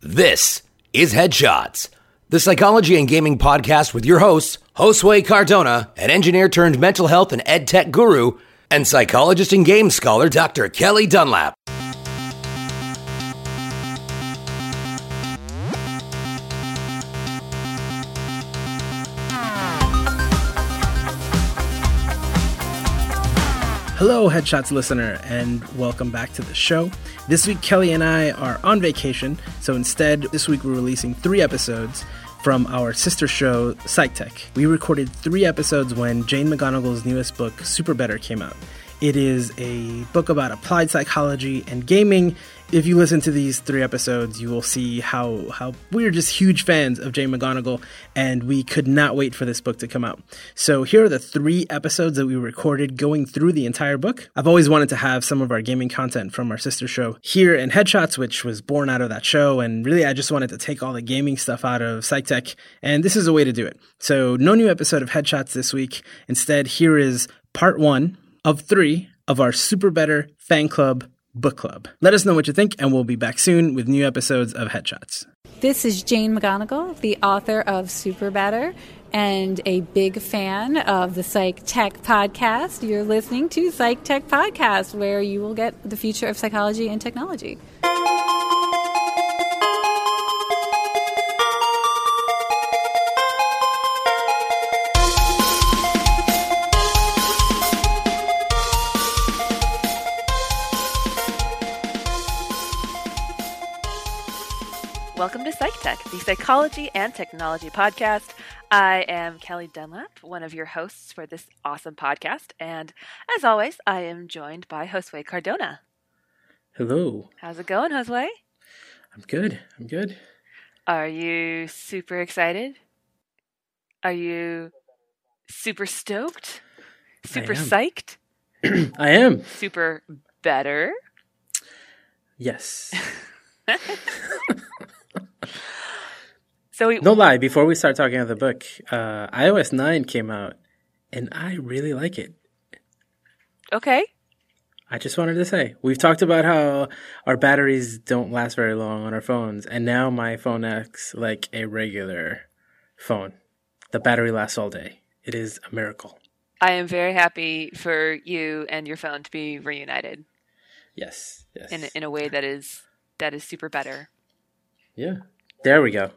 This is Headshots, the psychology and gaming podcast with your hosts, Josue Cardona, an engineer turned mental health and ed tech guru, and psychologist and game scholar Dr. Kelly Dunlap. Hello, Headshots listener, and welcome back to the show. This week, Kelly and I are on vacation, so instead, this week we're releasing three episodes from our sister show, Psych Tech. We recorded three episodes when Jane McGonigal's newest book, Super Better, came out. It is a book about applied psychology and gaming. If you listen to these three episodes, you will see how how we're just huge fans of Jane McGonigal, and we could not wait for this book to come out. So here are the three episodes that we recorded going through the entire book. I've always wanted to have some of our gaming content from our sister show here in Headshots, which was born out of that show, and really I just wanted to take all the gaming stuff out of PsychTech, and this is a way to do it. So no new episode of Headshots this week. Instead, here is part one of three of our Super Better Fan Club Book Club. Let us know what you think, and we'll be back soon with new episodes of Headshots. This is Jane McGonigal, the author of Super Better and a big fan of the Psych Tech podcast. You're listening to Psych Tech Podcast, where you will get the future of psychology and technology. Welcome to Psych Tech, the psychology and technology podcast. I am Kelly Dunlap, one of your hosts for this awesome podcast. And as always, I am joined by Josue Cardona. Hello. How's it going, Josue? I'm good. I'm good. Are you super excited? Are you super stoked? Super am. psyched? I am. Super better? Yes. So we, No lie, before we start talking about the book, uh, iOS 9 came out, and I really like it. okay. I just wanted to say, we've talked about how our batteries don't last very long on our phones, and now my phone acts like a regular phone. The battery lasts all day. It is a miracle. I am very happy for you and your phone to be reunited Yes. Yes. in in a way that is that is super better. Yeah. There we go.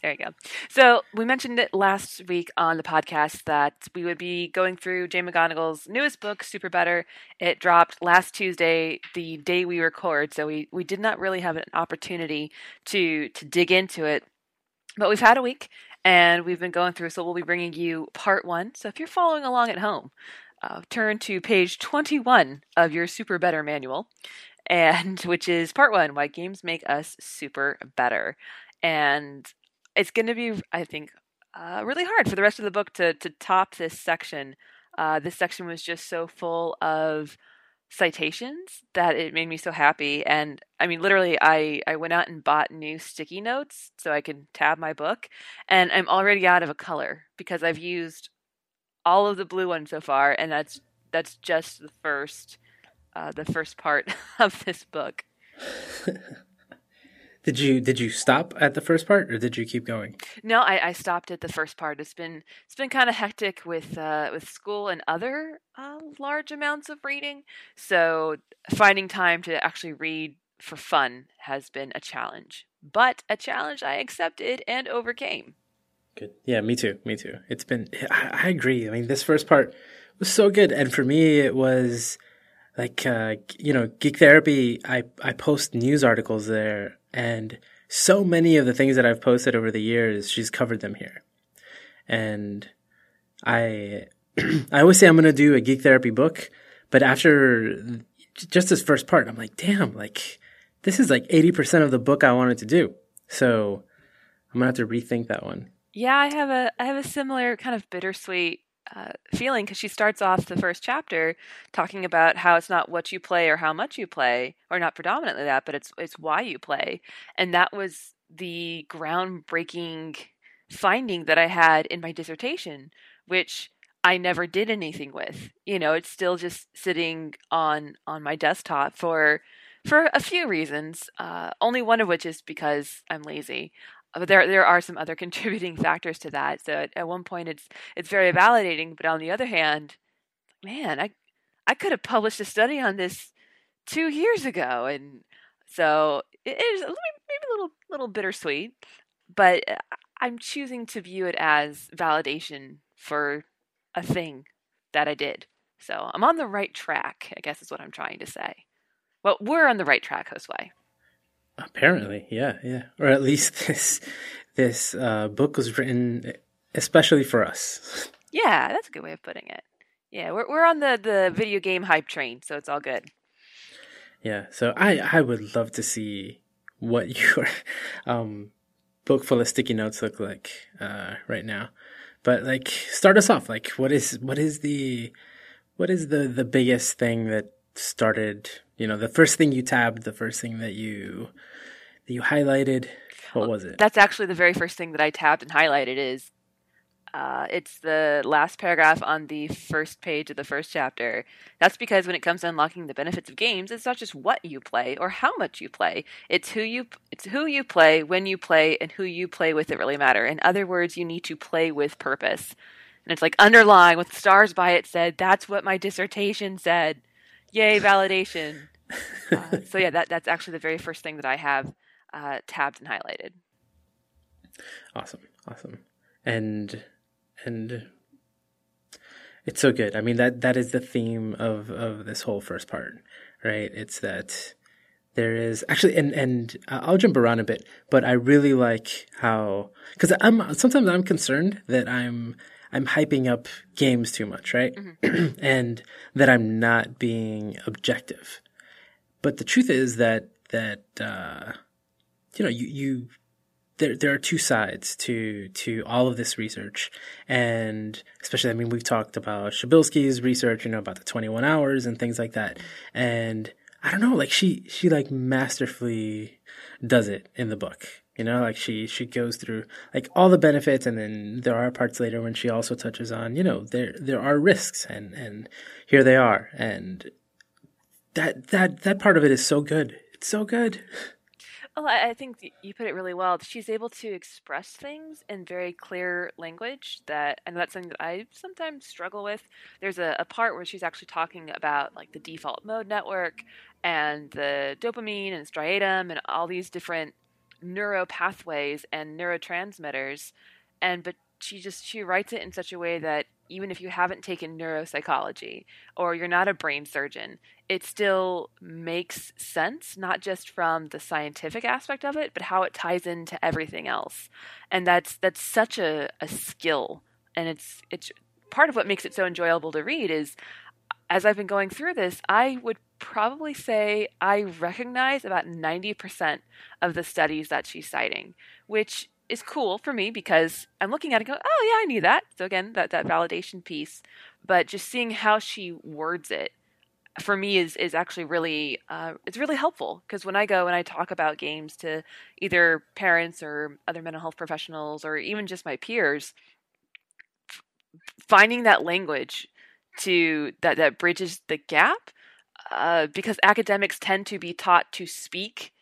There you go. So we mentioned it last week on the podcast that we would be going through Jane McGonigal's newest book, Super Better. It dropped last Tuesday, the day we record, so we, we did not really have an opportunity to to dig into it. But we've had a week, and we've been going through. So we'll be bringing you part one. So if you're following along at home, uh, turn to page 21 of your Super Better manual, and which is part one: Why games make us super better. And it's going to be, I think, uh, really hard for the rest of the book to to top this section. Uh, this section was just so full of citations that it made me so happy. And I mean, literally, I I went out and bought new sticky notes so I can tab my book, and I'm already out of a color because I've used all of the blue ones so far, and that's that's just the first uh, the first part of this book. Did you did you stop at the first part or did you keep going? No, I, I stopped at the first part. It's been it's been kind of hectic with uh, with school and other uh, large amounts of reading. So finding time to actually read for fun has been a challenge, but a challenge I accepted and overcame. Good. Yeah, me too. Me too. It's been I, I agree. I mean, this first part was so good and for me it was like uh, you know, Geek Therapy, I I post news articles there and so many of the things that I've posted over the years, she's covered them here. And I I always say I'm going to do a Geek Therapy book, but after just this first part, I'm like, damn, like this is like 80% of the book I wanted to do. So I'm going to have to rethink that one. Yeah, I have a I have a similar kind of bittersweet uh, feeling because she starts off the first chapter talking about how it's not what you play or how much you play, or not predominantly that, but it's it's why you play, and that was the groundbreaking finding that I had in my dissertation, which I never did anything with. You know, it's still just sitting on on my desktop for for a few reasons. Uh, only one of which is because I'm lazy. Uh, but there there are some other contributing factors to that. So at, at one point it's it's very validating, but on the other hand, man, I I could have published a study on this two years ago, and so it is maybe a little little bittersweet. But uh, I'm choosing to view it as validation for a thing that I did. So I'm on the right track, I guess is what I'm trying to say. Well, we're on the right track, Josue. Apparently, yeah, yeah. Or at least this this uh, book was written especially for us. Yeah, that's a good way of putting it. Yeah, we're we're on the the video game hype train, so it's all good. Yeah, so I I would love to see what your um, book full of sticky notes look like uh, right now. But like, start us off. Like, what is what is the what is the the biggest thing that started? You know, the first thing you tabbed, the first thing that you that you highlighted. What was it? That's actually the very first thing that I tabbed and highlighted. Is uh, it's the last paragraph on the first page of the first chapter. That's because when it comes to unlocking the benefits of games, it's not just what you play or how much you play. It's who you it's who you play, when you play, and who you play with that really matter. In other words, you need to play with purpose. And it's like underlying with stars by it said, "That's what my dissertation said." Yay, validation. uh, so yeah, that that's actually the very first thing that I have uh, tabbed and highlighted. Awesome, awesome, and and it's so good. I mean that that is the theme of of this whole first part, right? It's that there is actually and and I'll jump around a bit, but I really like how cuz I'm sometimes I'm concerned that I'm I'm hyping up games too much, right? Mm-hmm. and that I'm not being objective. But the truth is that that uh, you know you you there there are two sides to to all of this research, and especially I mean we've talked about Przybylski's research, you know about the 21 hours and things like that, and I don't know, like she she like masterfully does it in the book. You know, like she she goes through like all the benefits, and then there are parts later when she also touches on, you know, there there are risks, and and here they are, and that that that part of it is so good. It's so good. Oh, well, I think you put it really well. She's able to express things in very clear language that, and that's something that I sometimes struggle with. There's a, a part where she's actually talking about like the default mode network and the dopamine and striatum and all these different neuro pathways and neurotransmitters. And, but she just, she writes it in such a way that even if you haven't taken neuropsychology or you're not a brain surgeon, it still makes sense, not just from the scientific aspect of it, but how it ties into everything else. And that's that's such a, a skill. And it's it's part of what makes it so enjoyable to read is as I've been going through this, I would probably say I recognize about 90% of the studies that she's citing, which is cool for me because I'm looking at it and go, oh yeah, I knew that. So again, that that validation piece, but just seeing how she words it for me is is actually really uh, it's really helpful because when I go and I talk about games to either parents or other mental health professionals or even just my peers, finding that language to that that bridges the gap uh, because academics tend to be taught to speak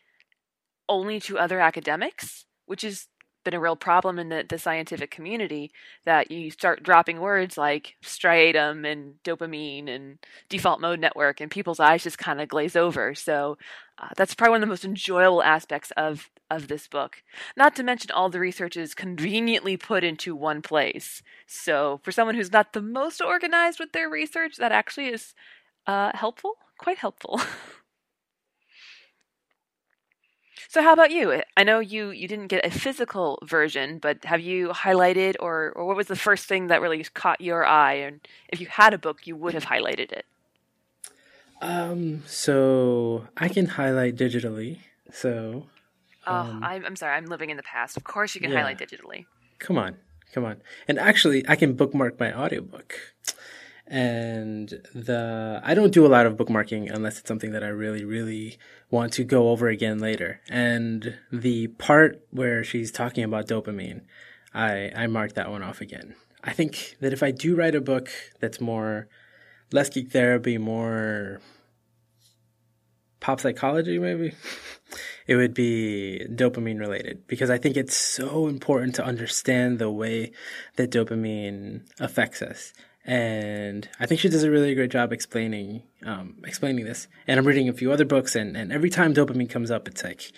only to other academics, which has been a real problem in the, the scientific community that you start dropping words like striatum and dopamine and default mode network and people's eyes just kind of glaze over. So uh, that's probably one of the most enjoyable aspects of of this book not to mention all the research is conveniently put into one place so for someone who's not the most organized with their research that actually is uh, helpful quite helpful So how about you? I know you you didn't get a physical version, but have you highlighted or or what was the first thing that really caught your eye? And if you had a book, you would have highlighted it. Um. So I can highlight digitally. So. Oh, um, I'm I'm sorry. I'm living in the past. Of course, you can yeah. highlight digitally. Come on, come on. And actually, I can bookmark my audiobook and the I don't do a lot of bookmarking unless it's something that I really really want to go over again later. And the part where she's talking about dopamine, I I mark that one off again. I think that if I do write a book that's more less geek therapy, more pop psychology, maybe it would be dopamine related because I think it's so important to understand the way that dopamine affects us. And I think she does a really great job explaining um, explaining this. And I'm reading a few other books, and, and every time dopamine comes up, it's like,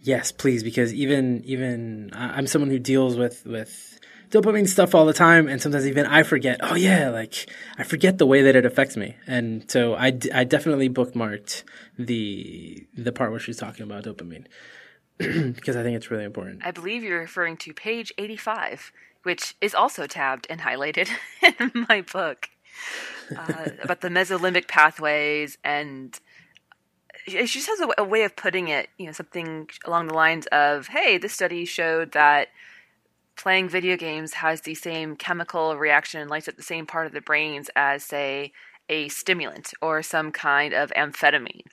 yes, please, because even even I'm someone who deals with with dopamine stuff all the time, and sometimes even I forget. Oh yeah, like I forget the way that it affects me, and so I, d- I definitely bookmarked the the part where she's talking about dopamine because I think it's really important. I believe you're referring to page 85, which is also tabbed and highlighted in my book uh, about the mesolimbic pathways and she just has a, way of putting it, you know, something along the lines of, "Hey, this study showed that playing video games has the same chemical reaction and lights up the same part of the brains as, say, a stimulant or some kind of amphetamine.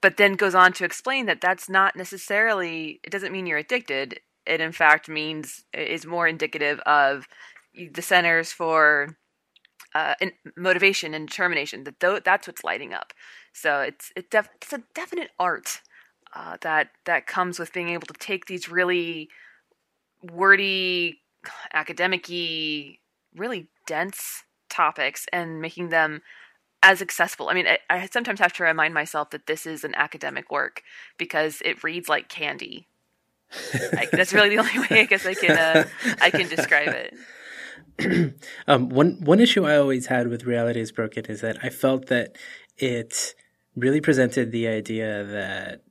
But then goes on to explain that that's not necessarily, it doesn't mean you're addicted. It in fact means, is more indicative of the centers for uh, motivation and determination. That th- that's what's lighting up. So it's it def- it's a definite art uh, that that comes with being able to take these really wordy, academic really dense topics and making them as accessible. I mean, I, I, sometimes have to remind myself that this is an academic work because it reads like candy. I, that's really the only way I guess I can uh, I can describe it. um, one one issue I always had with Reality is Broken is that I felt that it really presented the idea that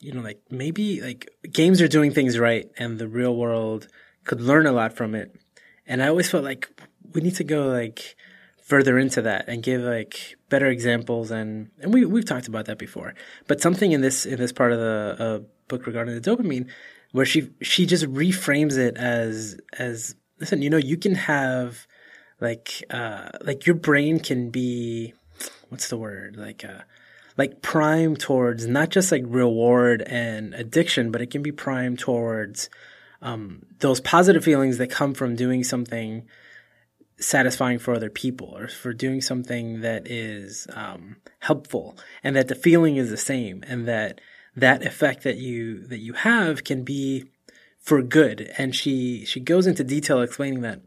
you know, like maybe like games are doing things right and the real world could learn a lot from it. And I always felt like we need to go like further into that and give like better examples and and we we've talked about that before. But something in this in this part of the uh, book regarding the dopamine where she she just reframes it as as listen, you know, you can have like uh like your brain can be what's the word? Like uh like prime towards not just like reward and addiction, but it can be prime towards um, those positive feelings that come from doing something satisfying for other people or for doing something that is um, helpful and that the feeling is the same and that that effect that you that you have can be for good. And she she goes into detail explaining that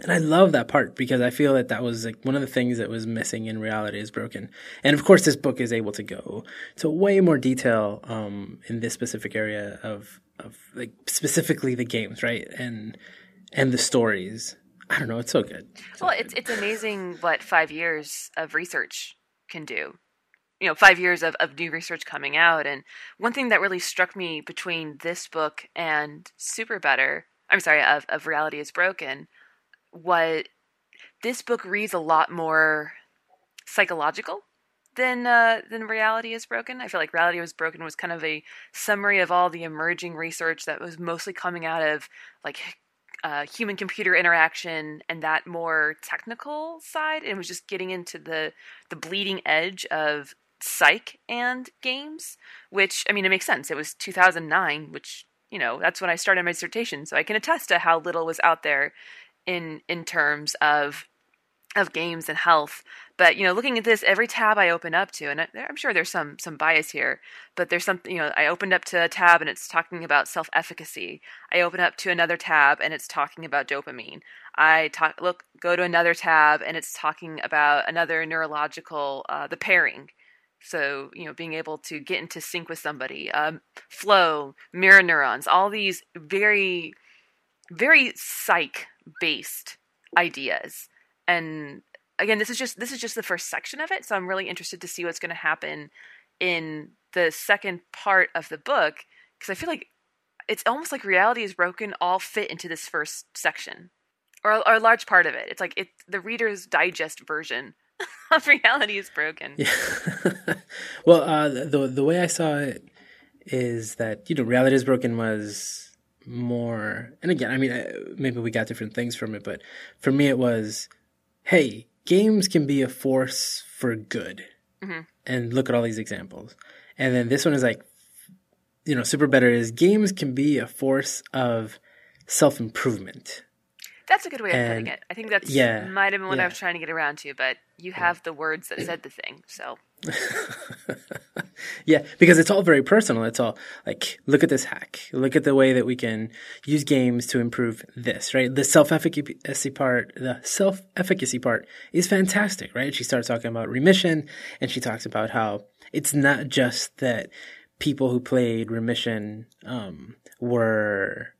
and I love that part because I feel that that was like one of the things that was missing in Reality is Broken. And of course, this book is able to go to way more detail um, in this specific area of of like specifically the games, right? And and the stories. I don't know. It's so good. So well, it's it's amazing what five years of research can do. You know, five years of, of new research coming out. And one thing that really struck me between this book and Super Better, I'm sorry, of, of Reality is Broken what this book reads a lot more psychological than uh, than reality is broken. I feel like reality was broken was kind of a summary of all the emerging research that was mostly coming out of like uh, human computer interaction and that more technical side, and was just getting into the the bleeding edge of psych and games. Which I mean, it makes sense. It was 2009, which you know that's when I started my dissertation, so I can attest to how little was out there in in terms of of games and health. But you know, looking at this, every tab I open up to, and I'm sure there's some some bias here, but there's something. You know, I opened up to a tab and it's talking about self efficacy. I open up to another tab and it's talking about dopamine. I talk look go to another tab and it's talking about another neurological uh, the pairing. So you know, being able to get into sync with somebody, um, flow, mirror neurons, all these very very psych based ideas. And again, this is just this is just the first section of it, so I'm really interested to see what's going to happen in the second part of the book because I feel like it's almost like reality is broken all fit into this first section or, or a large part of it. It's like it the reader's digest version of reality is broken. Yeah. well, uh, the the way I saw it is that you know reality is broken was more and again i mean maybe we got different things from it but for me it was hey games can be a force for good mm-hmm. and look at all these examples and then this one is like you know super better is games can be a force of self-improvement that's a good way of and, putting it i think that's yeah might have been what yeah. i was trying to get around to but you have yeah. the words that said the thing so yeah, because it's all very personal. It's all like, look at this hack. Look at the way that we can use games to improve this, right? The self-efficacy part, the self-efficacy part is fantastic, right? She starts talking about Re-Mission and she talks about how it's not just that people who played Re-Mission, um, were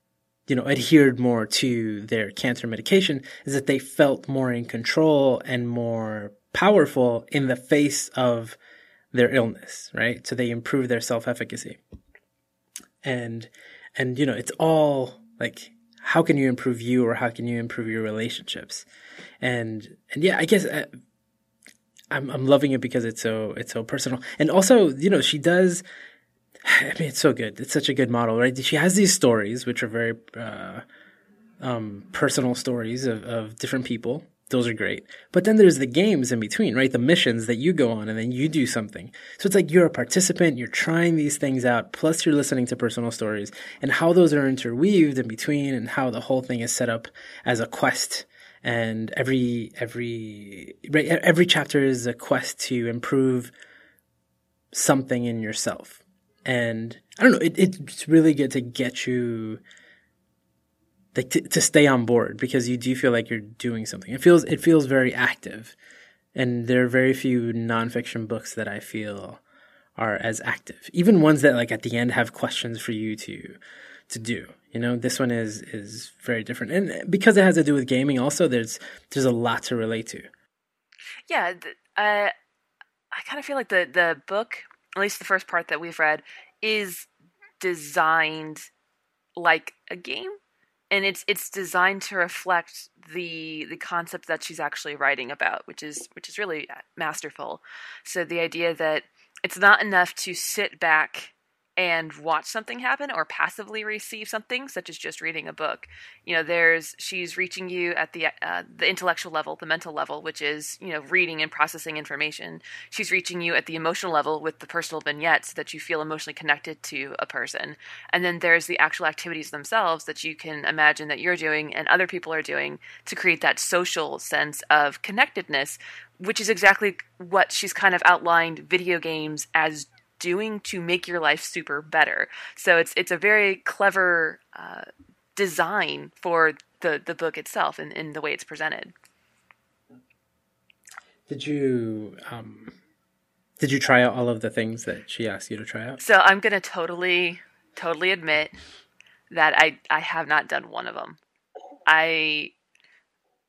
you know, adhered more to their cancer medication is that they felt more in control and more powerful in the face of their illness, right? So they improve their self-efficacy. And, and, you know, it's all like, how can you improve you or how can you improve your relationships? And, and yeah, I guess I, uh, I'm, I'm loving it because it's so, it's so personal. And also, you know, she does, I mean, it's so good. It's such a good model, right? She has these stories, which are very uh, um, personal stories of, of different people. Those are great. But then there's the games in between, right? The missions that you go on and then you do something. So it's like you're a participant, you're trying these things out, plus you're listening to personal stories and how those are interweaved in between and how the whole thing is set up as a quest. And every, every, right, every chapter is a quest to improve something in yourself and I don't know. It, it's really good to get you like to, to stay on board because you do feel like you're doing something. It feels it feels very active, and there are very few nonfiction books that I feel are as active. Even ones that like at the end have questions for you to to do. You know, this one is is very different, and because it has to do with gaming, also there's there's a lot to relate to. Yeah, uh, I kind of feel like the the book at least the first part that we've read, is designed like a game and it's it's designed to reflect the the concept that she's actually writing about which is which is really uh, masterful. So the idea that it's not enough to sit back and watch something happen or passively receive something such as just reading a book. You know there's she's reaching you at the uh, the intellectual level the mental level which is you know reading and processing information. She's reaching you at the emotional level with the personal vignettes that you feel emotionally connected to a person. And then there's the actual activities themselves that you can imagine that you're doing and other people are doing to create that social sense of connectedness which is exactly what she's kind of outlined video games as doing to make your life super better. So it's it's a very clever uh, design for the the book itself and in, in the way it's presented. Did you um, did you try out all of the things that she asked you to try out? So I'm gonna totally totally admit that I I have not done one of them. I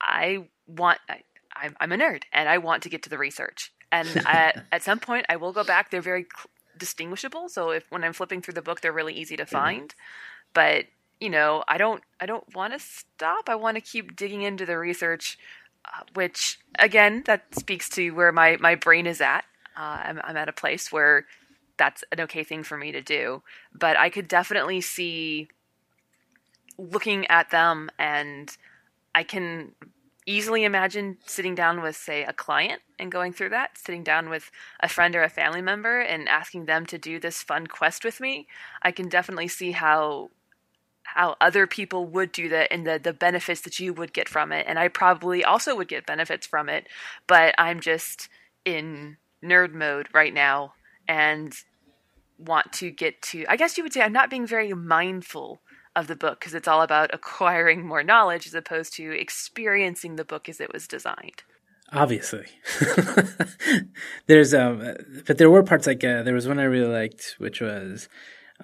I want I, I'm, I'm a nerd and I want to get to the research. And at, at some point, I will go back. They're very distinguishable. So if when I'm flipping through the book, they're really easy to mm-hmm. find. Mm-hmm. But you know, I don't I don't want to stop. I want to keep digging into the research, uh, which again, that speaks to where my my brain is at. Uh, I'm, I'm at a place where that's an okay thing for me to do. But I could definitely see looking at them and I can easily imagine sitting down with, say, a client and going through that, sitting down with a friend or a family member and asking them to do this fun quest with me. I can definitely see how how other people would do that and the, the benefits that you would get from it. And I probably also would get benefits from it, but I'm just in nerd mode right now and want to get to I guess you would say I'm not being very mindful of the book because it's all about acquiring more knowledge as opposed to experiencing the book as it was designed. Obviously, there's um, but there were parts like uh, there was one I really liked, which was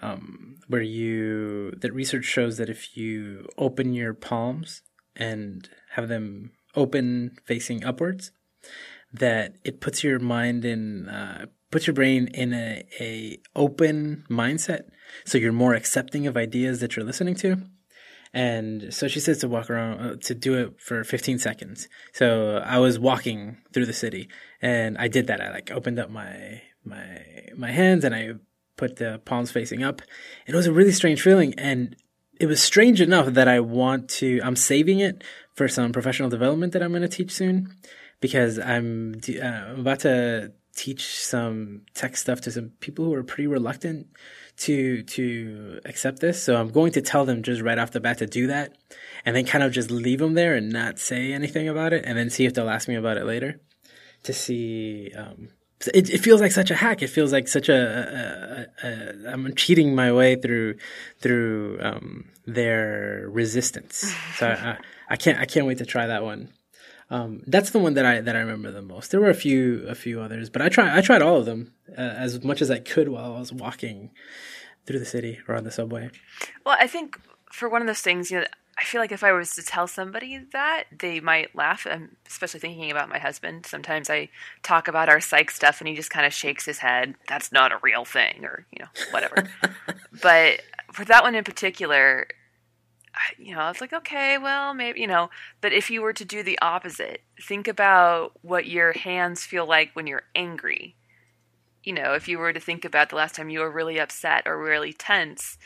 um, where you that research shows that if you open your palms and have them open facing upwards, that it puts your mind in uh, puts your brain in a, a open mindset so you're more accepting of ideas that you're listening to. And so she says to walk around uh, to do it for 15 seconds. So i was walking through the city and i did that. I like opened up my my my hands and i put the palms facing up. It was a really strange feeling and it was strange enough that i want to i'm saving it for some professional development that i'm going to teach soon because i'm uh, about to teach some tech stuff to some people who are pretty reluctant to to accept this. So I'm going to tell them just right off the bat to do that, and then kind of just leave them there and not say anything about it, and then see if they'll ask me about it later, to see um, it, it feels like such a hack. It feels like such a, a, a, a I'm cheating my way through through um, their resistance. So I, I, can't I can't wait to try that one. Um, that's the one that I that I remember the most. There were a few a few others, but I try I tried all of them uh, as much as I could while I was walking through the city or on the subway. Well, I think for one of those things, you know, I feel like if I was to tell somebody that, they might laugh. I'm especially thinking about my husband. Sometimes I talk about our psych stuff and he just kind of shakes his head. That's not a real thing, or, you know, whatever. but for that one in particular, you know, I was like, okay, well, maybe, you know, but if you were to do the opposite, think about what your hands feel like when you're angry. You know, if you were to think about the last time you were really upset or really tense,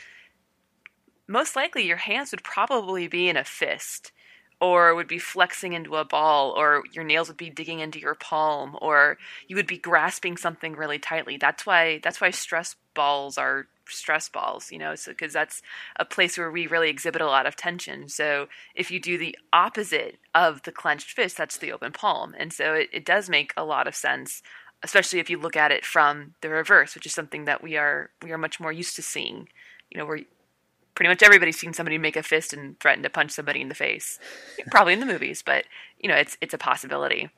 most likely your hands would probably be in a fist or would be flexing into a ball or your nails would be digging into your palm or you would be grasping something really tightly that's why that's why stress balls are stress balls you know so because that's a place where we really exhibit a lot of tension so if you do the opposite of the clenched fist that's the open palm and so it, it does make a lot of sense especially if you look at it from the reverse which is something that we are we are much more used to seeing you know we're pretty much everybody's seen somebody make a fist and threaten to punch somebody in the face. Probably in the movies, but you know, it's it's a possibility.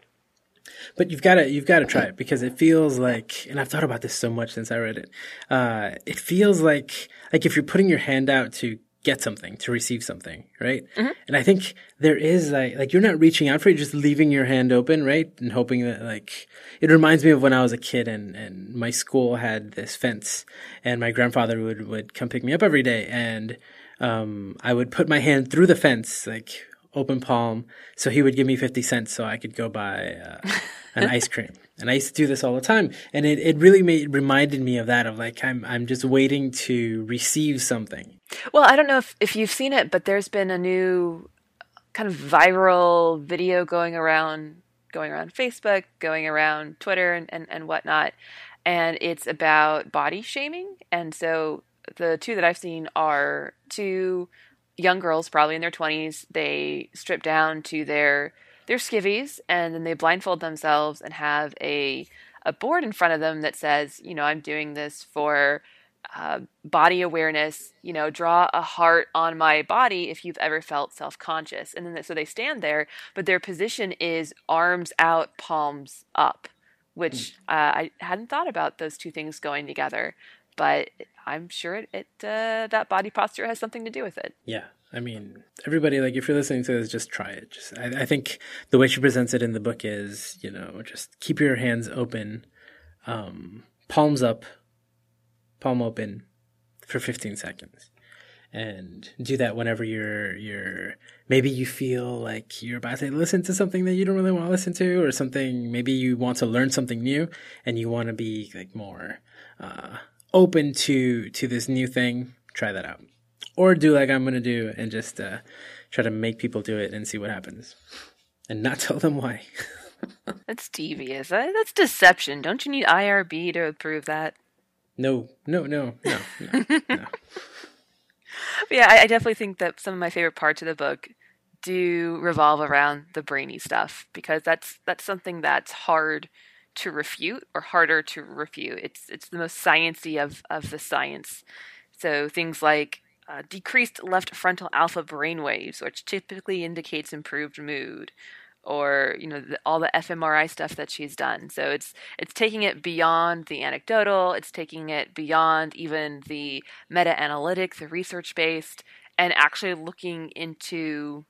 But you've got to you've got to try it because it feels like, and I've thought about this so much since I read it. Uh, it feels like like if you're putting your hand out to get something, to receive something, right? Mm-hmm. And I think there is like, like you're not reaching out for it, just leaving your hand open, right? And hoping that like, it reminds me of when I was a kid and, and my school had this fence and my grandfather would, would come pick me up every day and, um, I would put my hand through the fence, like open palm. So he would give me 50 cents so I could go buy uh, an ice cream. And I used to do this all the time. And it, it really made, reminded me of that, of like, I'm, I'm just waiting to receive something. Well, I don't know if, if you've seen it, but there's been a new kind of viral video going around, going around Facebook, going around Twitter and, and, and whatnot. And it's about body shaming. And so the two that I've seen are two young girls, probably in their 20s. They strip down to their their skivvies and then they blindfold themselves and have a a board in front of them that says, you know, I'm doing this for uh, body awareness. You know, draw a heart on my body if you've ever felt self conscious. And then so they stand there, but their position is arms out, palms up, which mm. uh, I hadn't thought about those two things going together. But I'm sure it, it uh, that body posture has something to do with it. Yeah, I mean, everybody, like, if you're listening to this, just try it. Just, I, I, think the way she presents it in the book is, you know, just keep your hands open, um, palms up, palm open for 15 seconds. And do that whenever you're, you're, maybe you feel like you're about to listen to something that you don't really want to listen to, or something, maybe you want to learn something new and you want to be like more, uh, open to, to this new thing. Try that out or do like I'm gonna do and just uh, try to make people do it and see what happens, and not tell them why. That's devious. That's deception. Don't you need IRB to approve that? No, no, no, no, no. no. yeah, I, I definitely think that some of my favorite parts of the book do revolve around the brainy stuff because that's that's something that's hard to refute or harder to refute. It's it's the most sciency of of the science. So things like uh, decreased left frontal alpha brainwaves, which typically indicates improved mood, or you know the, all the fMRI stuff that she's done. So it's it's taking it beyond the anecdotal, it's taking it beyond even the meta analytic, the research based, and actually looking into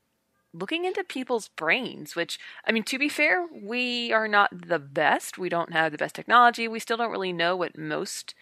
looking into people's brains which i mean to be fair we are not the best. We don't have the best technology. We still don't really know what most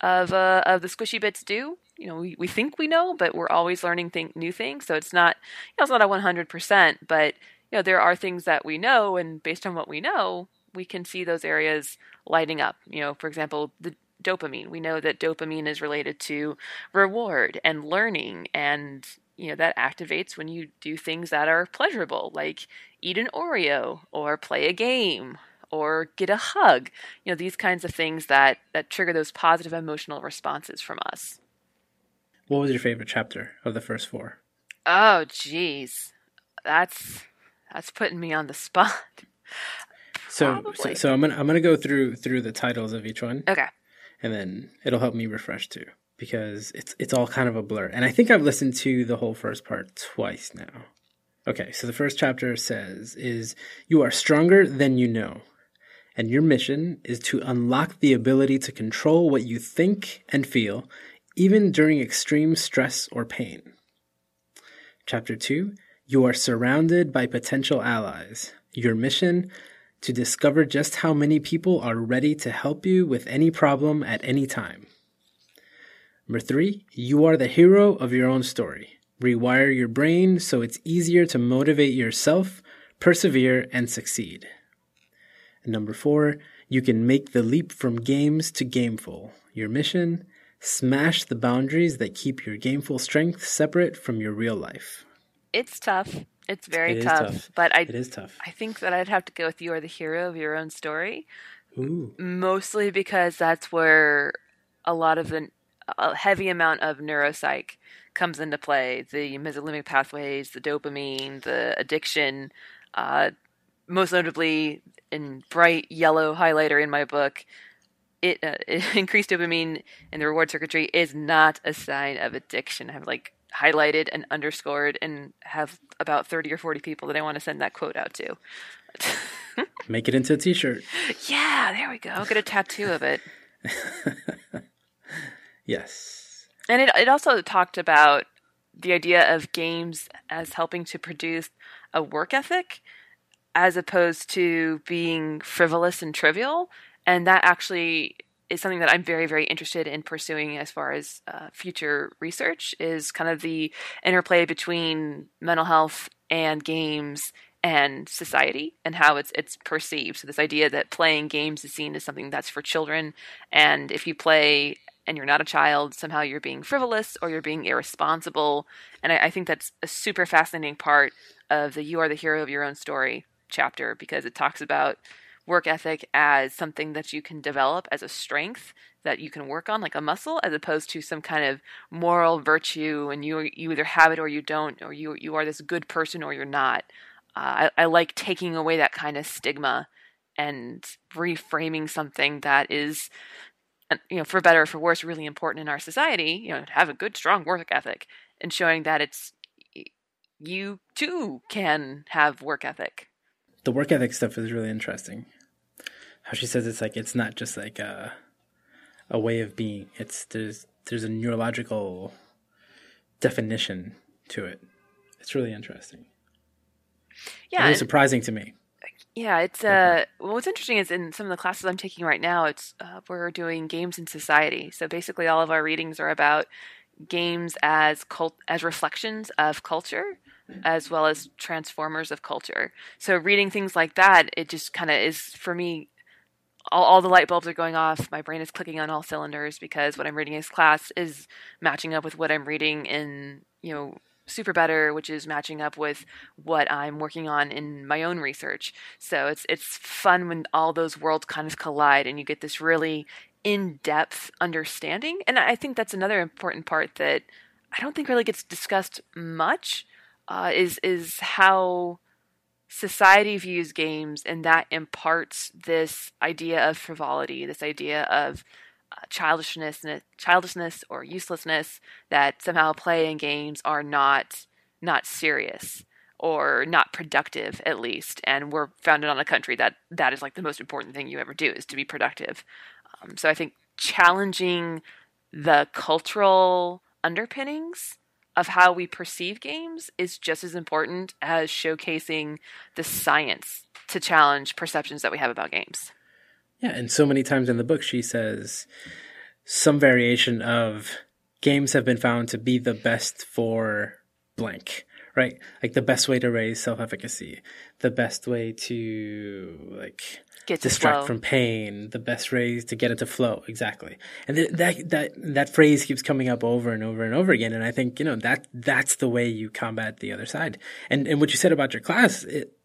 of uh, of the squishy bits do. You know we, we think we know but we're always learning new things. So it's not you know it's not a 100% but you know there are things that we know and based on what we know we can see those areas lighting up. You know for example the dopamine. We know that dopamine is related to reward and learning and you know that activates when you do things that are pleasurable like eat an oreo or play a game or get a hug you know these kinds of things that that trigger those positive emotional responses from us what was your favorite chapter of the first four? Oh, jeez, that's that's putting me on the spot. So, so, so I'm gonna I'm gonna go through through the titles of each one. Okay. And then it'll help me refresh too because it's it's all kind of a blur. And I think I've listened to the whole first part twice now. Okay, so the first chapter says is you are stronger than you know. And your mission is to unlock the ability to control what you think and feel even during extreme stress or pain. Chapter 2 You are surrounded by potential allies. Your mission to discover just how many people are ready to help you with any problem at any time. Number three, you are the hero of your own story. Rewire your brain so it's easier to motivate yourself, persevere, and succeed. And number four, you can make the leap from games to gameful. Your mission, smash the boundaries that keep your gameful strength separate from your real life. It's tough. It's very It tough, tough. But I It is tough. I think that I'd have to go with you are the hero of your own story. Ooh. mostly because that's where a lot of the a heavy amount of neuropsych comes into play. The mesolimbic pathways the dopamine the addiction uh, most notably in bright yellow highlighter in my book it, uh, increased dopamine in the reward circuitry is not a sign of addiction. I have like highlighted and underscored and have about 30 or 40 people that i want to send that quote out to. Make it into a t shirt. yeah there we go. Get a tattoo of it Yes. And it it also talked about the idea of games as helping to produce a work ethic as opposed to being frivolous and trivial. And that actually is something that I'm very, very interested in pursuing as far as uh, future research is kind of the interplay between mental health and games and society and how it's it's perceived. So this idea that playing games is seen as something that's for children, and if you play and you're not a child, somehow you're being frivolous or you're being irresponsible. And I, I think that's a super fascinating part of the "You Are the Hero of Your Own Story" chapter because it talks about work ethic as something that you can develop as a strength that you can work on like a muscle as opposed to some kind of moral virtue and you you either have it or you don't or you you are this good person or you're not uh, I, I like taking away that kind of stigma and reframing something that is you know for better or for worse really important in our society you know to have a good strong work ethic and showing that it's you too can have work ethic The work ethic stuff is really interesting. How she says it's like it's not just like a a way of being. It's there's there's a neurological definition to it. It's really interesting. yeah Really and- surprising to me. Yeah, it's uh. Well, what's interesting is in some of the classes I'm taking right now, it's uh, we're doing games in society. So basically, all of our readings are about games as cult as reflections of culture, as well as transformers of culture. So reading things like that, it just kind of is for me. All, all the light bulbs are going off. My brain is clicking on all cylinders because what I'm reading in this class is matching up with what I'm reading in you know super better which is matching up with what i'm working on in my own research. So it's it's fun when all those worlds kind of collide and you get this really in-depth understanding. And i think that's another important part that i don't think really gets discussed much uh, is is how society views games and that imparts this idea of frivolity this idea of childishness childishness or uselessness that somehow play playing games are not not serious or not productive at least. And we're founded on a country that that is like the most important thing you ever do is to be productive. Um, so i think challenging the cultural underpinnings of how we perceive games is just as important as showcasing the science to challenge perceptions that we have about games Yeah, and so many times in the book she says some variation of games have been found to be the best for blank, right? Like the best way to raise self-efficacy, the best way to like Get distract from pain, the best ways to get it to flow, exactly. And th- that that that phrase keeps coming up over and over and over again and I think, you know, that that's the way you combat the other side. And and what you said about your class, it,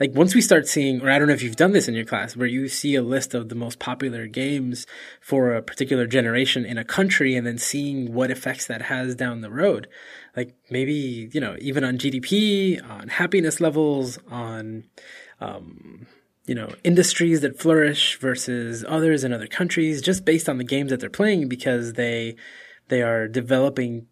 like once we start seeing, or I don't know if you've done this in your class, where you see a list of the most popular games for a particular generation in a country and then seeing what effects that has down the road. Like maybe, you know, even on GDP, on happiness levels, on, um, you know industries that flourish versus others in other countries just based on the games that they're playing because they they are developing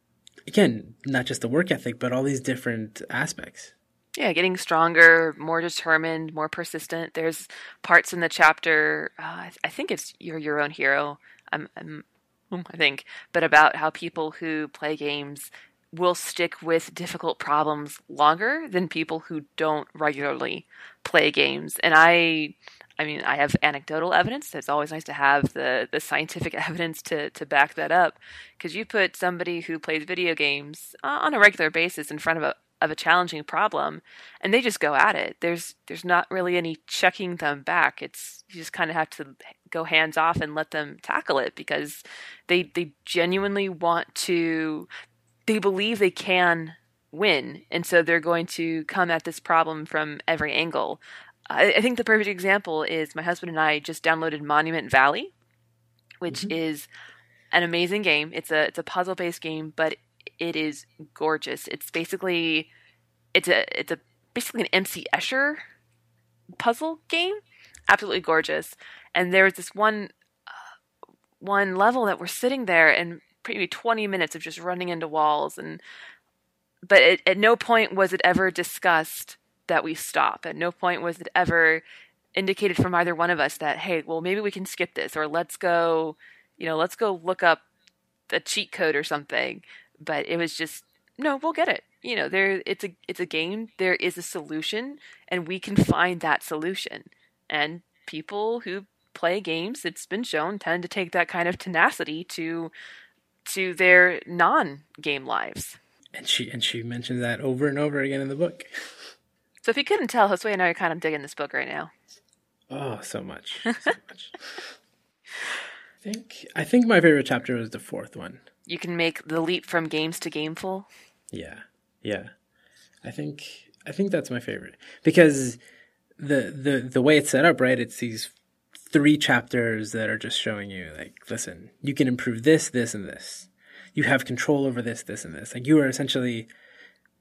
again not just the work ethic but all these different aspects yeah, getting stronger, more determined, more persistent. There's parts in the chapter. Uh, I think it's you're your own hero. I'm, I'm, I think, but about how people who play games will stick with difficult problems longer than people who don't regularly play games. And I, I mean, I have anecdotal evidence. It's always nice to have the the scientific evidence to to back that up. Because you put somebody who plays video games uh, on a regular basis in front of a of a challenging problem and they just go at it. There's there's not really any checking them back. It's you just kind of have to go hands off and let them tackle it because they they genuinely want to they believe they can win and so they're going to come at this problem from every angle. I, I think the perfect example is my husband and i just downloaded monument valley which mm-hmm. is an amazing game. It's a it's a puzzle based game but it is gorgeous. It's basically it's a it's a basically an MC Escher puzzle game. Absolutely gorgeous. And there was this one uh, one level that we're sitting there and maybe 20 minutes of just running into walls and but it, at no point was it ever discussed that we stop. At no point was it ever indicated from either one of us that hey, well maybe we can skip this or let's go, you know, let's go look up a cheat code or something but it was just no, we'll get it. You know, there it's a it's a game. There is a solution, and we can find that solution. And people who play games, it's been shown, tend to take that kind of tenacity to to their non-game lives. And she and she mentions that over and over again in the book. So if you couldn't tell, Josue and I are kind of digging this book right now. Oh, so much, so much. I think I think my favorite chapter was the fourth one you can make the leap from games to gameful. Yeah, yeah. I think I think that's my favorite because the the the way it's set up, right? It's these three chapters that are just showing you like, listen, you can improve this, this, and this. You have control over this, this, and this. Like you are essentially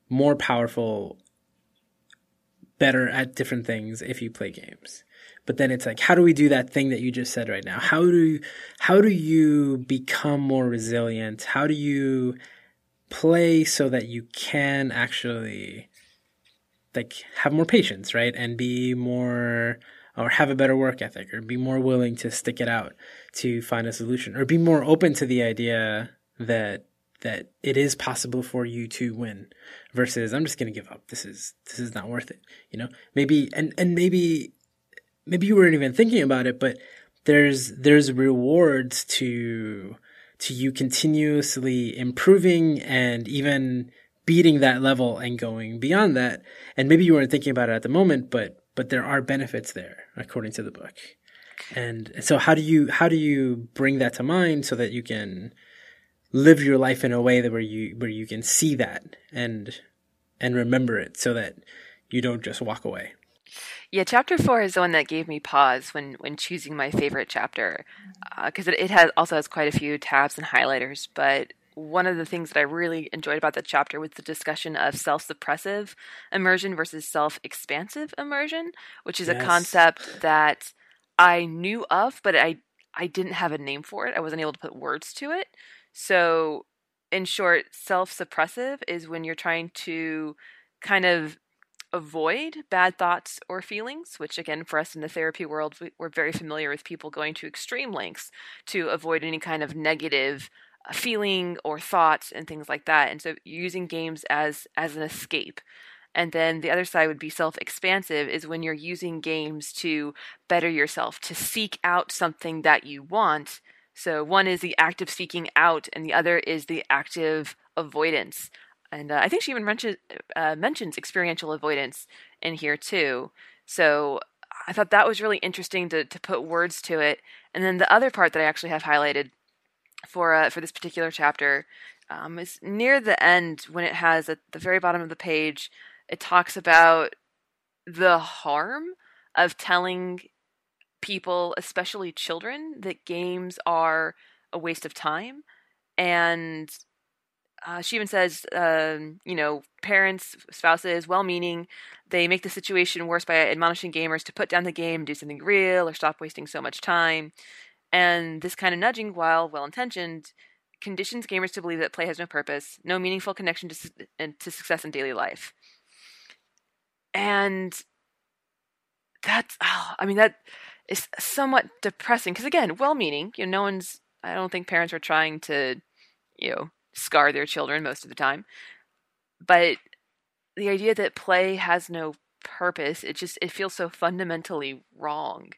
more powerful, better at different things if you play games but then it's like how do we do that thing that you just said right now how do how do you become more resilient how do you play so that you can actually like have more patience right and be more or have a better work ethic or be more willing to stick it out to find a solution or be more open to the idea that that it is possible for you to win versus I'm just going to give up. This is this is not worth it, you know? Maybe and and maybe maybe you weren't even thinking about it, but there's there's rewards to to you continuously improving and even beating that level and going beyond that. And maybe you weren't thinking about it at the moment, but but there are benefits there according to the book. And so how do you how do you bring that to mind so that you can live your life in a way that where you where you can see that and and remember it so that you don't just walk away. Yeah, chapter four is the one that gave me pause when when choosing my favorite chapter, because uh, it, it has also has quite a few tabs and highlighters. But one of the things that I really enjoyed about the chapter was the discussion of self-suppressive immersion versus self-expansive immersion, which is yes. a concept that I knew of, but I I didn't have a name for it. I wasn't able to put words to it. So, in short, self-suppressive is when you're trying to kind of avoid bad thoughts or feelings, which again, for us in the therapy world, we're very familiar with people going to extreme lengths to avoid any kind of negative uh, feeling or thoughts and things like that. And so using games as as an escape. And then the other side would be self expansive, is when you're using games to better yourself, to seek out something that you want. So one is the active seeking out, and the other is the active avoidance and uh, I think she even mentions uh, mentions experiential avoidance in here too. So I thought that was really interesting to to put words to it. And then the other part that I actually have highlighted for uh, for this particular chapter um, is near the end when it has at the very bottom of the page. It talks about the harm of telling people, especially children, that games are a waste of time and uh, she even says, um, you know, parents, spouses, well meaning, they make the situation worse by admonishing gamers to put down the game, do something real, or stop wasting so much time. And this kind of nudging, while well intentioned, conditions gamers to believe that play has no purpose, no meaningful connection to, to success in daily life. And that's, oh, I mean, that is somewhat depressing because, again, well meaning, you know, no one's, I don't think parents are trying to, you know, scar their children most of the time. But the idea that play has no purpose, it just, it feels so fundamentally wrong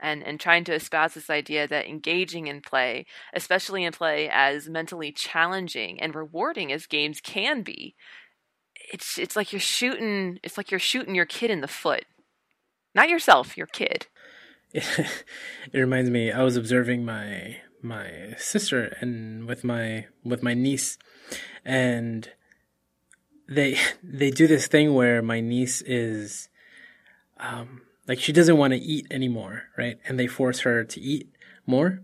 and and trying to espouse this idea that engaging in play, especially in play as mentally challenging and rewarding as games can be, it's it's like you're shooting it's like you're shooting your kid in the foot. Not yourself, your kid. it reminds me I was observing my my sister and with my with my niece and they they do this thing where my niece is um like she doesn't want to eat anymore, right? And they force her to eat more.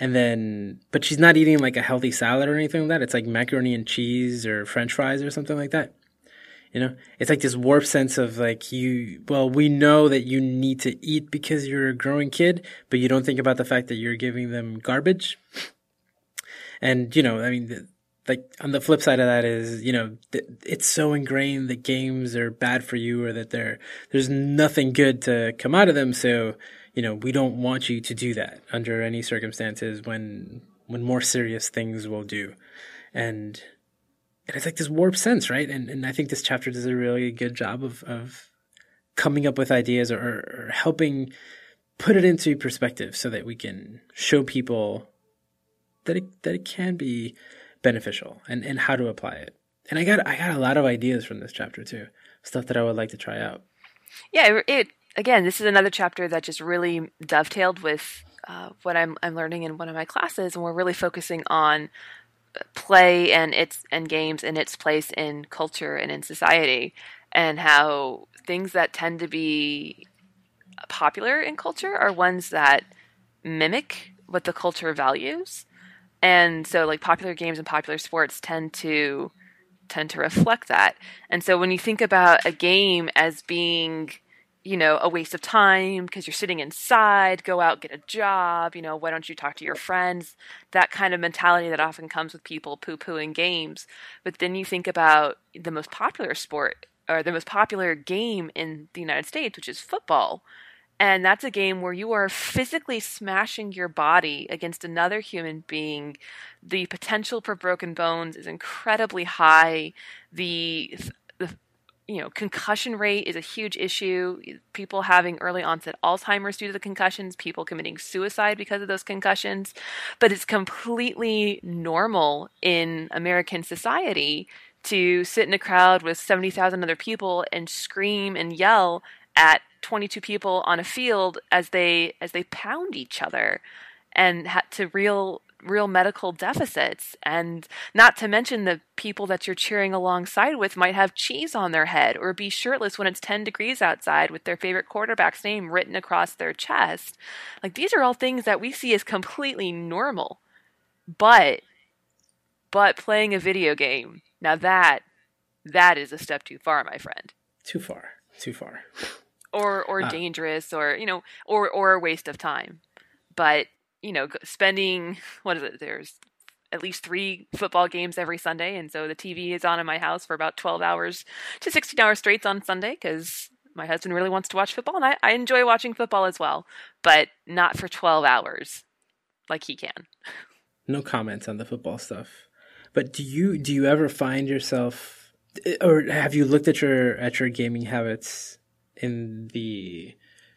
And then, but she's not eating like a healthy salad or anything like that. It's like macaroni and cheese or french fries or something like that. You know, it's like this warped sense of like you, well, we know that you need to eat because you're a growing kid, but you don't think about the fact that you're giving them garbage. And, you know, I mean, like on the flip side of that is you know th- it's so ingrained that games are bad for you or that there there's nothing good to come out of them. So you know we don't want you to do that under any circumstances when when more serious things will do. And and it's like this warped sense right and and I think this chapter does a really good job of of coming up with ideas or, or helping put it into perspective so that we can show people that it that it can be beneficial and, and how to apply it. And I got I got a lot of ideas from this chapter too, stuff that I would like to try out. Yeah, it again, this is another chapter that just really dovetailed with uh, what I'm I'm learning in one of my classes, and we're really focusing on play and its and games and its place in culture and in society, and how things that tend to be popular in culture are ones that mimic what the culture values. And so like popular games and popular sports tend to tend to reflect that. And so when you think about a game as being you know a waste of time because you're sitting inside go out get a job you know why don't you talk to your friends that kind of mentality that often comes with people poo-pooing games but then you think about the most popular sport or the most popular game in the united states which is football and that's a game where you are physically smashing your body against another human being. The potential for broken bones is incredibly high. The you know, concussion rate is a huge issue. People having early onset Alzheimer's due to the concussions, people committing suicide because of those concussions. But it's completely normal in American society to sit in a crowd with 70,000 other people and scream and yell at 22 people on a field as they as they pound each other and had to real real medical deficits. And not to mention the people that you're cheering alongside with might have cheese on their head or be shirtless when it's 10 degrees outside with their favorite quarterback's name written across their chest. Like these are all things that we see as completely normal. But but playing a video game now that that is a step too far my friend. Too far. Too far. Or or uh, dangerous or you know or or a waste of time. But you know spending what is it there's at least three football games every sunday and so the tv is on in my house for about 12 hours to 16 hours straight on sunday because my husband really wants to watch football and I, I enjoy watching football as well but not for 12 hours like he can. No comments on the football stuff. But do you do you ever find yourself eh, or have you looked at your at your gaming habits in the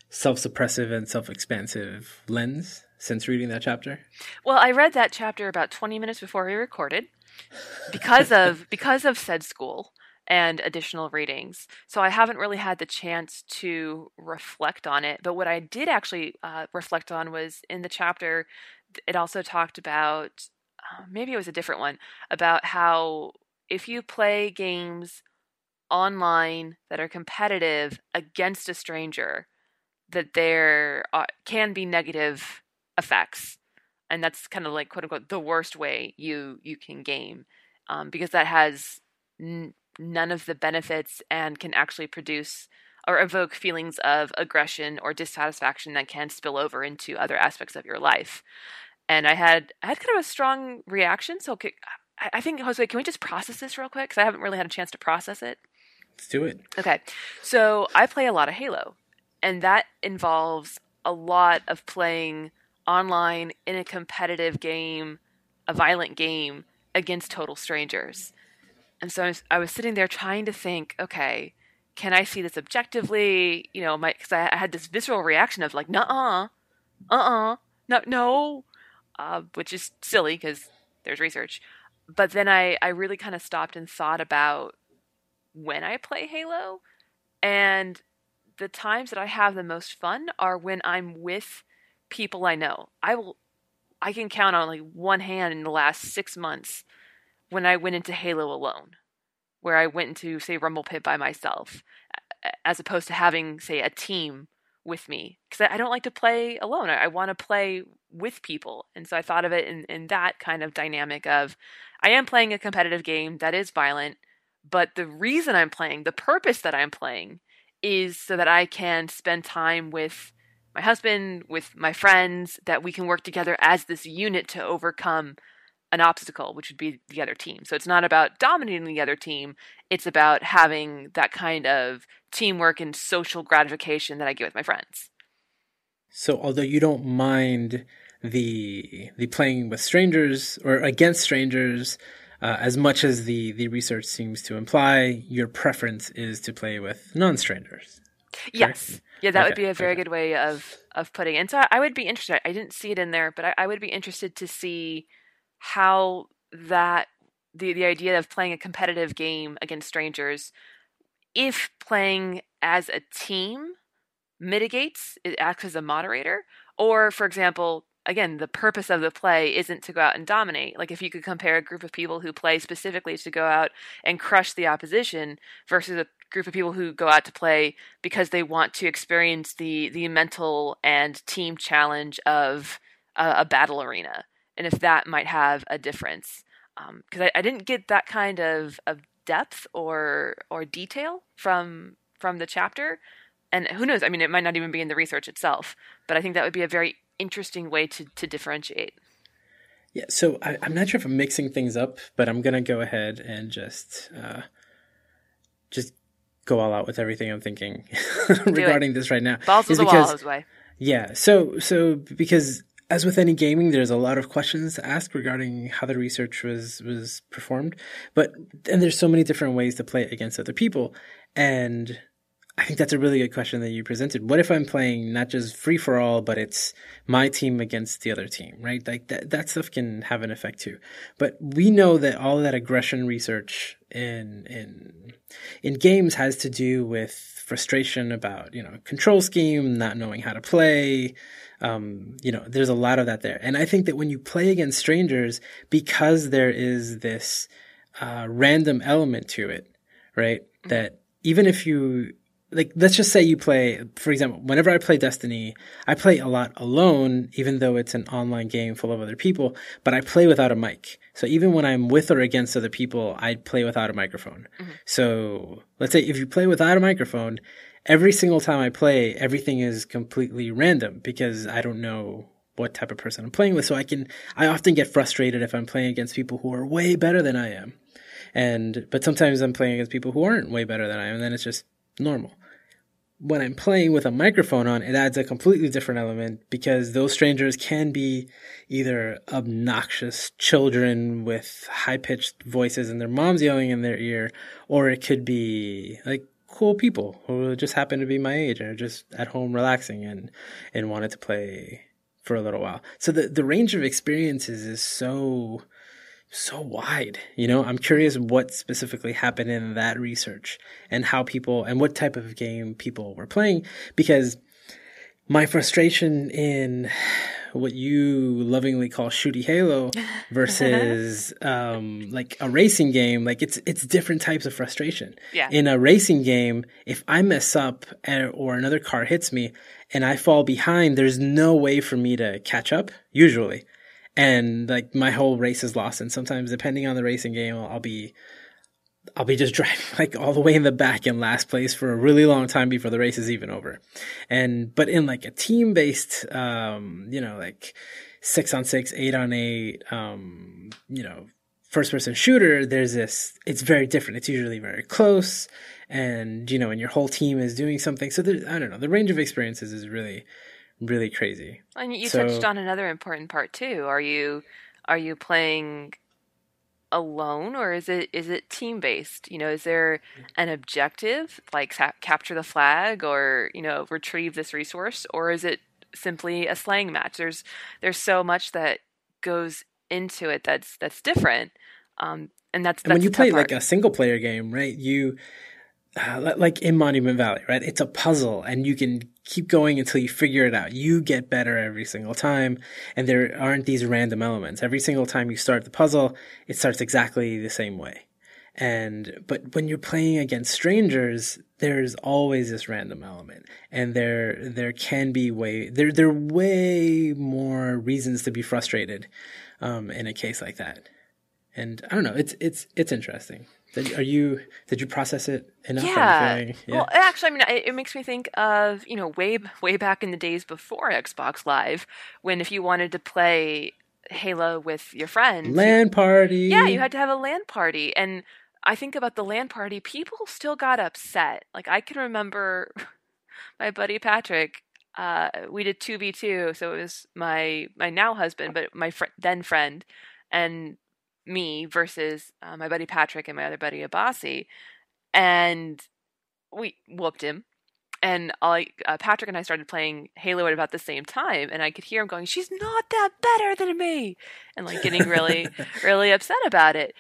self-suppressive and self-expansive lens since reading that chapter? Well, I read that chapter about 20 minutes before we recorded because of because of said school and additional readings. So I haven't really had the chance to reflect on it. But what I did actually uh, reflect on was in the chapter, it also talked about uh, maybe it was a different one about how if you play games online that are competitive against a stranger that there uh, can be negative effects and that's kind of like quote unquote the worst way you you can game um, because that has n- none of the benefits and can actually produce or evoke feelings of aggression or dissatisfaction that can spill over into other aspects of your life. And I had I had kind of a strong reaction. So I, think Josue, can we just process this real quick? Because I haven't really had a chance to process it. Let's do it. Okay, so I play a lot of Halo, and that involves a lot of playing online in a competitive game, a violent game against total strangers. And so I was, I was sitting there trying to think, okay, can I see this objectively? You know, because I, I, had this visceral reaction of like, nah, uh, uh, no, no, uh, which is silly because there's research. But then I, I really kind of stopped and thought about when I play Halo, and the times that I have the most fun are when I'm with people I know. I will, I can count on like one hand in the last six months when I went into Halo alone where I went into, say, Rumble Pit by myself, as opposed to having, say, a team with me. Because I don't like to play alone. I, I want to play with people. And so I thought of it in, in that kind of dynamic of I am playing a competitive game that is violent, but the reason I'm playing, the purpose that I'm playing, is so that I can spend time with my husband, with my friends, that we can work together as this unit to overcome an obstacle, which would be the other team. So it's not about dominating the other team, it's about having that kind of teamwork and social gratification that I get with my friends. So although you don't mind the the playing with strangers or against strangers uh, as much as the the research seems to imply, your preference is to play with non-strangers. Yes. Yeah, that okay. would be a very okay. good way of of putting it. And so I would be interested. I didn't see it in there, but I, I would be interested to see how that the the idea of playing a competitive game against strangers if playing as a team mitigates it acts as a moderator or for example again the purpose of the play isn't to go out and dominate like if you could compare a group of people who play specifically to go out and crush the opposition versus a group of people who go out to play because they want to experience the the mental and team challenge of a, a battle arena and if that might have a difference. Because um, I, I, didn't get that kind of, of depth or or detail from from the chapter, and who knows? I mean, it might not even be in the research itself. But I think that would be a very interesting way to to differentiate. Yeah, so I, am not sure if I'm mixing things up, but I'm gonna go ahead and just uh, just go all out with everything I'm thinking regarding this right now. Balls the because, wall, Yeah, so so because as with any gaming, there's a lot of questions to ask regarding how the research was was performed. But and there's so many different ways to play it against other people. And I think that's a really good question that you presented. What if I'm playing not just free for all, but it's my team against the other team, right? Like that, that stuff can have an effect too. But we know that all that aggression research in, in, in games has to do with frustration about, you know, control scheme, not knowing how to play, um, you know, there's a lot of that there. And I think that when you play against strangers, because there is this uh, random element to it, right? That even if you like let's just say you play for example whenever i play destiny i play a lot alone even though it's an online game full of other people but i play without a mic so even when i'm with or against other people i play without a microphone mm-hmm. so let's say if you play without a microphone every single time I play, everything is completely random because I don't know what type of person I'm playing with. So I can, I often get frustrated if I'm playing against people who are way better than I am. And, but sometimes I'm playing against people who aren't way better than I am, and then it's just normal. When I'm playing with a microphone on, it adds a completely different element because those strangers can be either obnoxious children with high pitched voices and their mom's yelling in their ear, or it could be like cool people who just happen to be my age and are just at home relaxing and and wanted to play for a little while. So the the range of experiences is so so wide. You know, I'm curious what specifically happened in that research and how people and what type of game people were playing because my frustration in what you lovingly call shooty halo versus um, like a racing game like it's it's different types of frustration yeah. in a racing game if i mess up or another car hits me and i fall behind there's no way for me to catch up usually and like my whole race is lost. And sometimes, depending on the racing game, I'll be I'll be just driving like all the way in the back in last place for a really long time before the race is even over. And, but in like a team based, um, you know, like six on six, eight on eight, um, you know, first person shooter, there's this, it's very different. It's usually very close and, you know, and your whole team is doing something. So there's, I don't know, the range of experiences is really, really crazy. And you So- touched on another important part too. Are you are you playing alone or is it is it team based? You know, is there an objective like capture the flag or you know retrieve this resource, or is it simply a slang match? There's there's so much that goes into it that's that's different. Um, and that's, And when you play part. like a single player game, right? You uh, like in Monument Valley, right? It's a puzzle, and you can keep going until you figure it out. You get better every single time, and there aren't these random elements. Every single time you start the puzzle, it starts exactly the same way. And but when you're playing against strangers, there's always this random element, and there there can be way there there are way more reasons to be frustrated um, in a case like that and I don't know. It's it's it's interesting. Did, are you did you process it enough? You Yeah. Well, actually, I mean, it, it makes me think of you know way way back in the days before Xbox Live, when if you wanted to play Halo with your friends, land LAN party. yeah, you had to have a land party, and I think about the land party, people still got upset. Like I can remember my buddy Patrick. Uh, we did two v two, so it was my my now husband, but my fr- then friend, and me versus uh, my buddy Patrick and my other buddy Abasi, and we whooped him. And I, uh, Patrick and I started playing Halo at about the same time, and I could hear him going, "She's not that better than me," and like getting really, really upset about it.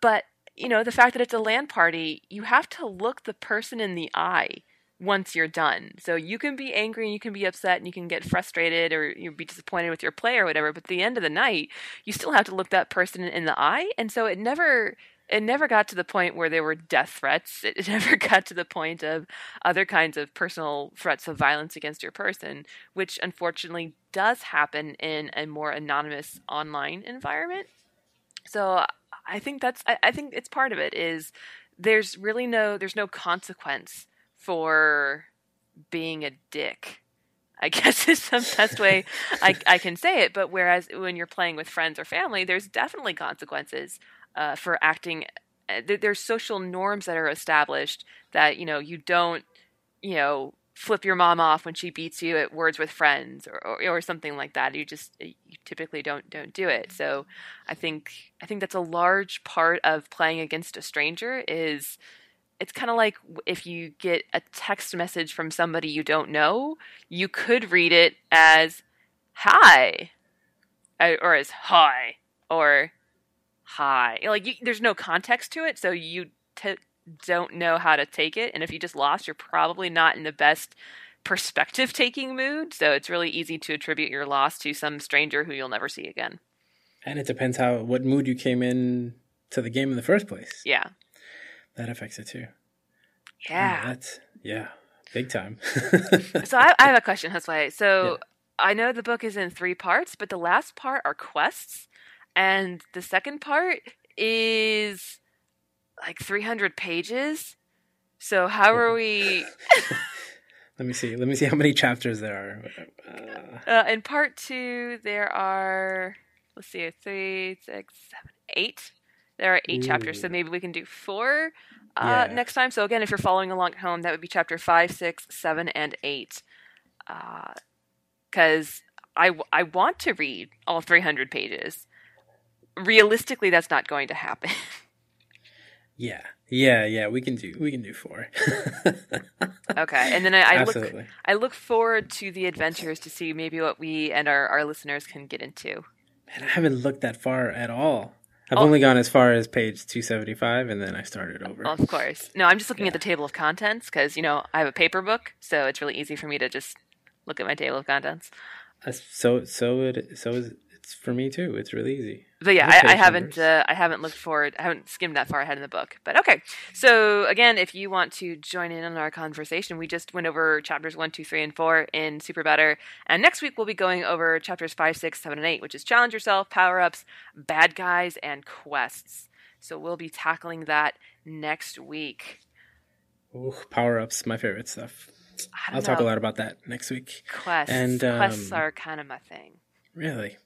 But you know, the fact that it's a land party, you have to look the person in the eye once you're done. So you can be angry and you can be upset and you can get frustrated or you be disappointed with your play or whatever. But at the end of the night, you still have to look that person in the eye. And so it never it never got to the point where there were death threats. It never got to the point of other kinds of personal threats of violence against your person, which unfortunately does happen in a more anonymous online environment. So I think that's I, I think it's part of it is there's really no there's no consequence for being a dick. I guess is the best way I, I can say it. But whereas when you're playing with friends or family, there's definitely consequences uh, for acting. uh, There's social norms that are established that you know you don't you know flip your mom off when she beats you at words with friends or, or, or something like that. You just you typically don't don't do it. So I think I think that's a large part of playing against a stranger is it's kind of like if you get a text message from somebody you don't know, you could read it as hi uh, or as hi or hi. Like you, there's no context to it, so you t- don't know how to take it. And if you just lost, you're probably not in the best perspective taking mood. So it's really easy to attribute your loss to some stranger who you'll never see again. and it depends how what mood you came in to the game in the first place. Yeah. That affects it too. Yeah. that's yeah, big time. so I, I have a question, Josue. So I know the book is in three parts, but the last part are quests, and the second part is like 300 pages. So how are we? Let me see. Let me see how many chapters there are. Uh, Uh, in part two, there are let's see, three, six, seven, eight. There are eight chapters, so maybe we can do four uh, Yeah. next time. So again, if you're following along at home, that would be chapter five, six, seven, and eight. Because I I want to read all 300 pages. Realistically, that's not going to happen. yeah, yeah, yeah. We can do. We can do four. okay, and then I, I look Absolutely. I look forward to the adventures to see maybe what we and our, our listeners can get into. Man, I haven't looked that far at all. I've Oh. only gone as far as page 275 and then I started over. Of course. No, I'm just looking at the table of contents because, you know, I have a paper book, so it's really easy for me to just look at my table of contents. Uh, so so it so is it's for me too. It's really easy. But yeah, Okay, I, I haven't uh, I haven't looked forward. I haven't skimmed that far ahead in the book. But okay. So again, if you want to join in on our conversation, we just went over chapters one, two, three, and four in SuperBetter, and next week we'll be going over chapters five, six, seven, and eight, which is challenge yourself, power ups, bad guys, and quests. So we'll be tackling that next week. Ooh, power ups, my favorite stuff. I'll talk a lot about that next week. Quests. And, quests um, are kind of my thing. Really.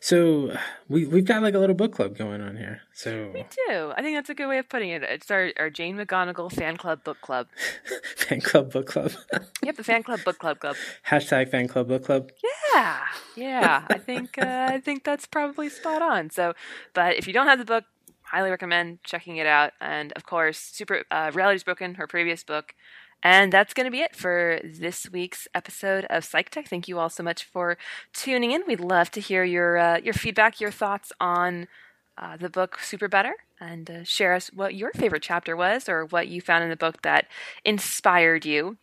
So we we've got like a little book club going on here. So Me too. I think that's a good way of putting it. It's our, our Jane McGonigal fan club book club. fan club book club. Yep, the fan club book club club. Hashtag fan club book club. Yeah, yeah. I think uh, I think that's probably spot on. So, but if you don't have the book, highly recommend checking it out. And of course, Super uh, Reality's Broken, her previous book. And that's going to be it for this week's episode of Psych Tech. Thank you all so much for tuning in. We'd love to hear your uh, your feedback, your thoughts on uh, the book SuperBetter, and uh, share us what your favorite chapter was or what you found in the book that inspired you.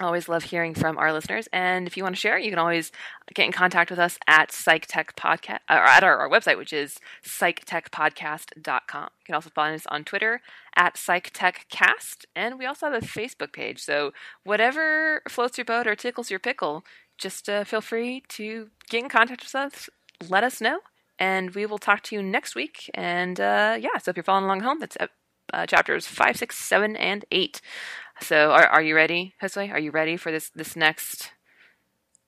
Always love hearing from our listeners. And if you want to share, you can always get in contact with us at Psych Tech Podcast or at our, our website, which is psychtechpodcast.com. You can also find us on Twitter at PsychTechCast. And we also have a Facebook page. So whatever floats your boat or tickles your pickle, just uh, feel free to get in contact with us. Let us know. And we will talk to you next week. And uh, yeah, so if you're following along home, that's uh, uh, chapters five, six, seven, and eight. So are are you ready, Josue? Are you ready for this this next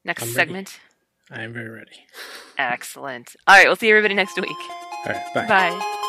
next I'm ready. segment? I am very ready. Excellent. All right, we'll see everybody next week. All right, bye. Bye.